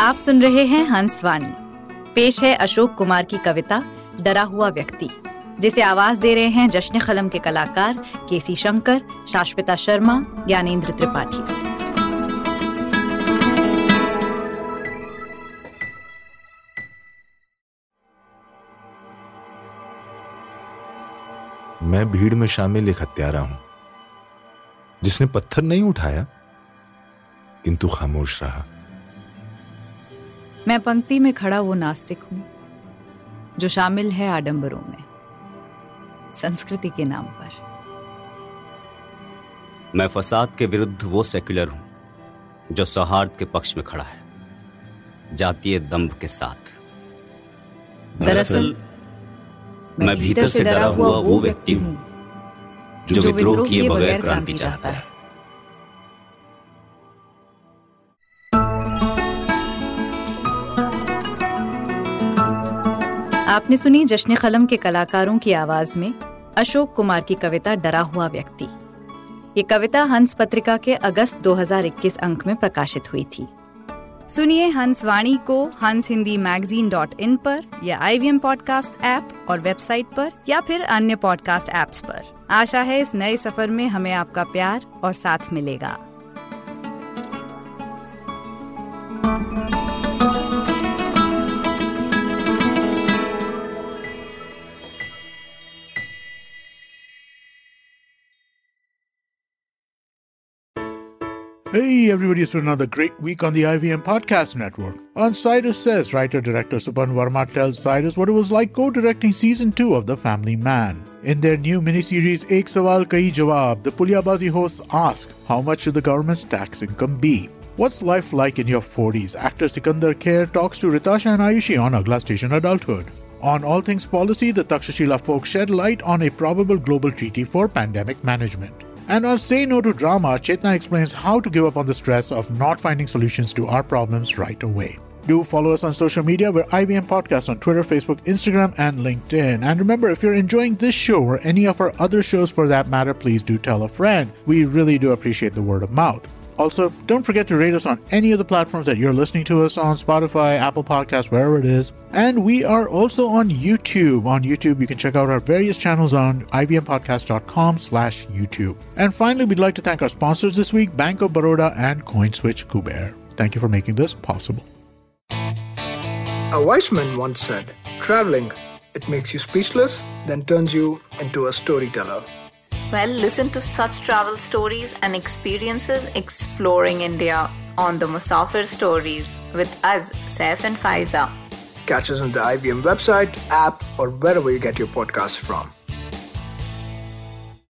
आप सुन रहे हैं हंस वाणी। पेश है अशोक कुमार की कविता, डरा हुआ व्यक्ति, जिसे आवाज़ दे रहे हैं जश्न खलम के कलाकार केसी शंकर, शाश्विता शर्मा, ज्ञानेन्द्र त्रिपाठी। मैं भीड़ में शामिल एक हत्यारा हूँ, जिसने पत्थर नहीं उठाया, किंतु खामोश रहा। मैं पंक्ति में खड़ा वो नास्तिक हूँ जो शामिल है आडंबरों में संस्कृति के नाम पर। मैं फसाद के विरुद्ध वो सेक्युलर हूँ जो सौहार्द के पक्ष में खड़ा है जातीय दंभ के साथ। दरअसल मैं भीतर से डरा हुआ वो व्यक्ति हूँ जो विद्रोह किए बगैर क्रांति चाहता है। आपने सुनी जश्न कलम के कलाकारों की आवाज़ में अशोक कुमार की कविता डरा हुआ व्यक्ति। ये कविता हंस पत्रिका के अगस्त 2021 अंक में प्रकाशित हुई थी। सुनिए हंस वाणी को हंस हिंदी मैगजीन डॉट इन पर या आईवीएम पॉडकास्ट ऐप और वेबसाइट पर या फिर अन्य पॉडकास्ट ऐप्स पर। आशा है इस नए सफ़र में हमें आपका प्यार और साथ मिलेगा। Hey, everybody, it's been another great week on the IVM Podcast Network. On Cyrus Says, writer director Supan Verma tells Cyrus what it was like co directing season 2 of The Family Man. In their new miniseries, Ek Sawal Kai Jawab, the Pulyabazi hosts ask how much should the government's tax income be? What's life like in your 40s? Actor Sikandar Kher talks to Ritasha and Ayushi on Agla Station Adulthood. On all things policy, the Takshashila folks shed light on a probable global treaty for pandemic management. And on Say No to Drama, Chetna explains how to give up on the stress of not finding solutions to our problems right away. Do follow us on social media. We're IVM Podcast on Twitter, Facebook, Instagram, and LinkedIn. And remember, if you're enjoying this show or any of our other shows for that matter, please do tell a friend. We really do appreciate the word of mouth. Also, don't forget to rate us on any of the platforms that you're listening to us on Spotify, Apple Podcasts, wherever it is. And we are also on YouTube. On YouTube, you can check out our various channels on ivmpodcast.com slash YouTube. And finally, we'd like to thank our sponsors this week, Bank of Baroda and CoinSwitch Kuber. Thank you for making this possible. A wise man once said, traveling, it makes you speechless, then turns you into a storyteller. Well, listen to such travel stories and experiences exploring India on the Musafir Stories with us, Saif and Faiza. Catch us on the IBM website, app, or wherever you get your podcasts from.